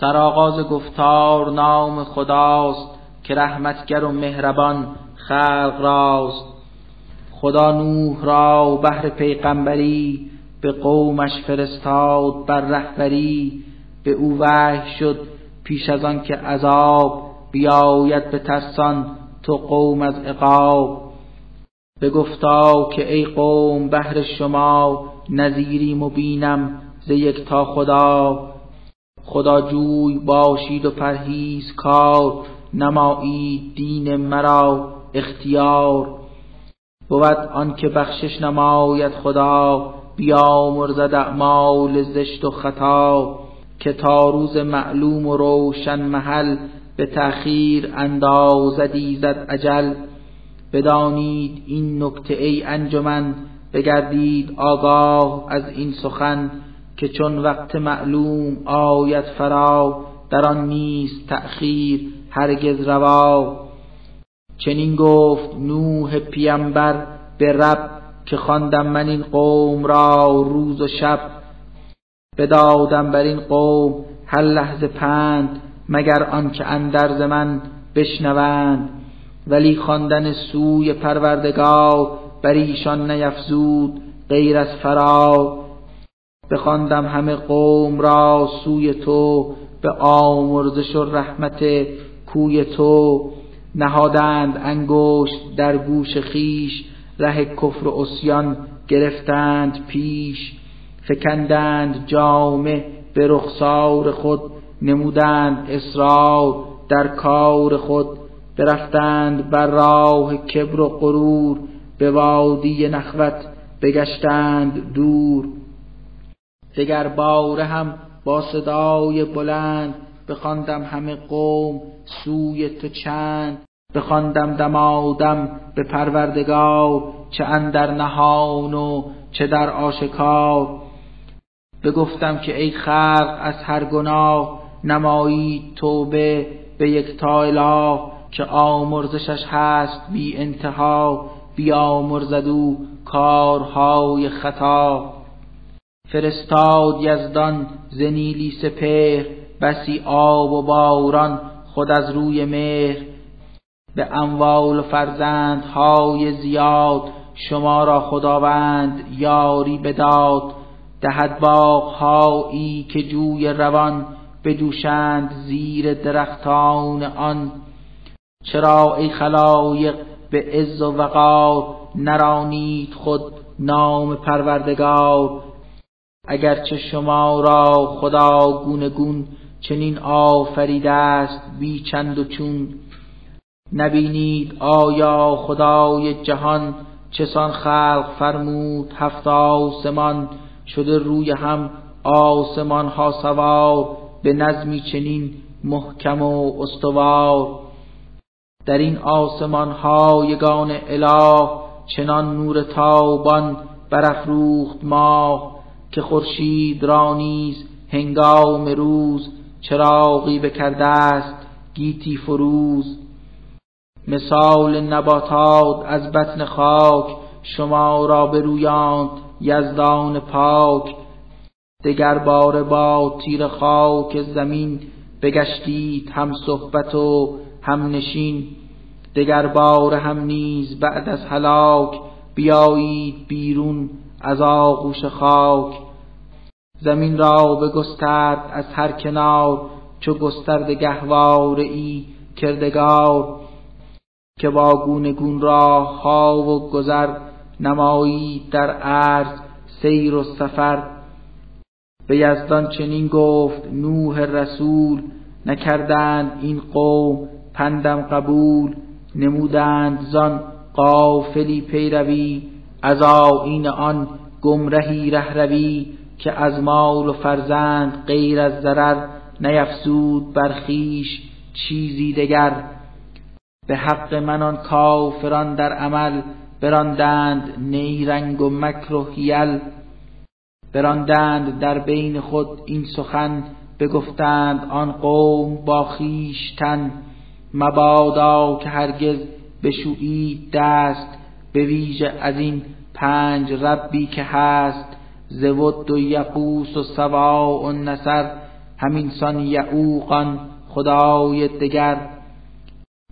سرآغاز گفتار نام خداست که رحمتگر و مهربان خلق راست. خدا نوح را بهر پیغمبری به قومش فرستاد بر رهبری. به او وحی شد پیش از آن که عذاب بیاید به ترسان تو قوم از عقاب. بگفتا که ای قوم بهر شما نظیری مبینم ز تا خدا. خدا جوی باشید و پرهیز کار نمایید دین مرا اختیار. بود آن که بخشش نماید خدا بیامرزد اعمال زشت و خطا که تا روز معلوم و روشن محل به تأخیر اندازدی زد عجل بدانید این نکته ای انجمن بگردید آگاه از این سخن. که چون وقت معلوم آید فرا در آن نیست تأخیر هرگز روا چنین گفت نوح پیامبر به رب که خواندم من این قوم را روز و شب. بدادم بر این قوم هر لحظه پند مگر آنکه اندرز من بشنوند. ولی خواندن سوی پروردگار بر ایشان نیفزود غیر از فرا بخواندم همه قوم را سوی تو به آمرزش و رحمت کوی تو. نهادند انگشت در گوش خیش ره کفر و اسیان گرفتند پیش. فکندند جامه به رخسار خود نمودند اصرار در کار خود. برفتند بر راه کبر و غرور به وادی نخوت بگشتند دور. دگر باره هم با صدای بلند بخواندم همه قوم سوی تو چند بخواندم دمادم به پروردگار چه اندر نهان و چه در آشکار بگفتم که ای خلق از هر گناه نمایید توبه به یک تا اله که آمرزشش هست بی انتها بیامرزد او کارهای خطا فرستاد یزدان زنیلی سپهر بسی آب و باران خود از روی مهر. به اموال و فرزندهای زیاد شما را خداوند یاری بداد. دهد باغهایی که جوی روان بجوشند زیر درختان آن. چرا ای خلایق به عز و وقار نرانید خود نام پروردگار؟ اگرچه شما را خدا گونه گون چنین آفریده است بی چند و چون نبینید آیا خدای جهان چسان خلق فرمود هفت آسمان شده روی هم آسمان ها سوار به نظمی چنین محکم و استوار. در این آسمان ها یگان اله چنان نور تابان برافروخت ماه. که خورشید را نیز هنگام روز چراغی بکرده است گیتی فروز. مثال نباتات از بطن خاک شما را برویاند یزدان پاک. دگر بار با تیر خاک زمین بگشتید هم صحبت و هم نشین. دگر بار هم نیز بعد از هلاک بیایید بیرون از آغوش خاک. زمین را بگسترد از هر کنار چو گسترد گهواره ای کردگار. که با گونه گون راه ها و گذر نمایید در عرض سیر و سفر. به یزدان چنین گفت نوح رسول نکردند این قوم پندم قبول. نمودند زان قافلی پیروی. از آیین آن گمرهی رهروی که از مال و فرزند غیر از ضرر نیفزود بر خویش چیزی دگر. به حق من آن کافران در عمل براندند نیرنگ و مکر و حیل. براندند در بین خود این سخن بگفتند آن قوم با خویشتن. مبادا که هرگز بشویید دست به ویژه از این پنج ربی که هست زود و یقوس و سوا و نصر همینسان یعوقان خدای دگر.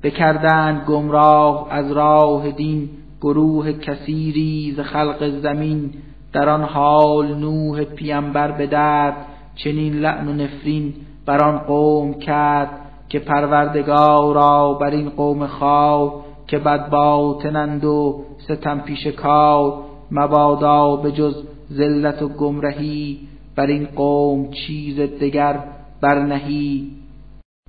بکردند گمراه از راه دین گروه کثیری ز خلق زمین در آن حال نوح پیامبر به درد چنین لعن و نفرین بر آن قوم کرد که پروردگارا بر این قوم خواه که بد باطنند و ستم پیش کار مبادا به جز ذلت و گمرهی بر این قوم چیز دگر برنهی.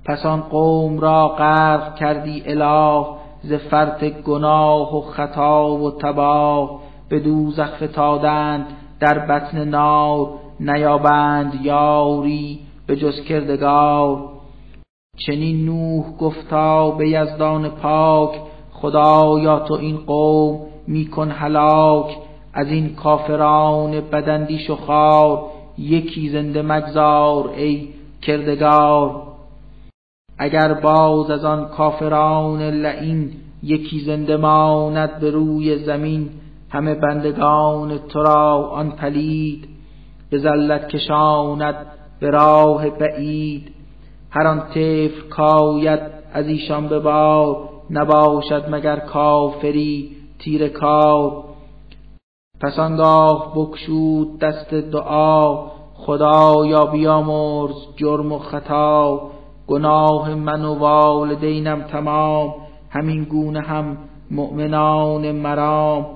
پس آن قوم را غرق کردی اله ز فرط گناه و خطا و تباه به دوزخ فتادند در بطن نار نیابند یاری به جز کردگار. چنین نوح گفتا به یزدان پاک خدایا تو این قوم میکن هلاک. از این کافران بدندیش و خار یکی زنده مگذار ای کردگار. اگر باز از آن کافران لعین یکی زنده ماند به روی زمین. همه بندگان تو را آن پلید به ذلت کشاند به راه بعید. هر آن طفل کاید از ایشان به بار نباشد مگر کافری تیر کار. پس آنگاه بکشود دست دعا خدایا بیامرز جرم و خطا. گناه من و والدینم تمام همین گونه هم مؤمنان مرام.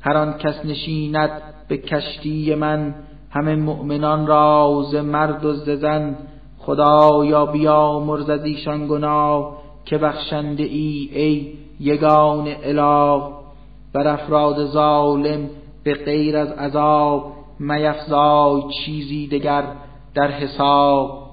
هر آن کس نشیند به کشتی من همه مؤمنان را ز مرد و ز زن. خدایا بیامرز از ایشان گناه که بخشنده ای ای یگان اله بر افراد ظالم به غیر از عذاب میفزای چیزی دگر در حساب.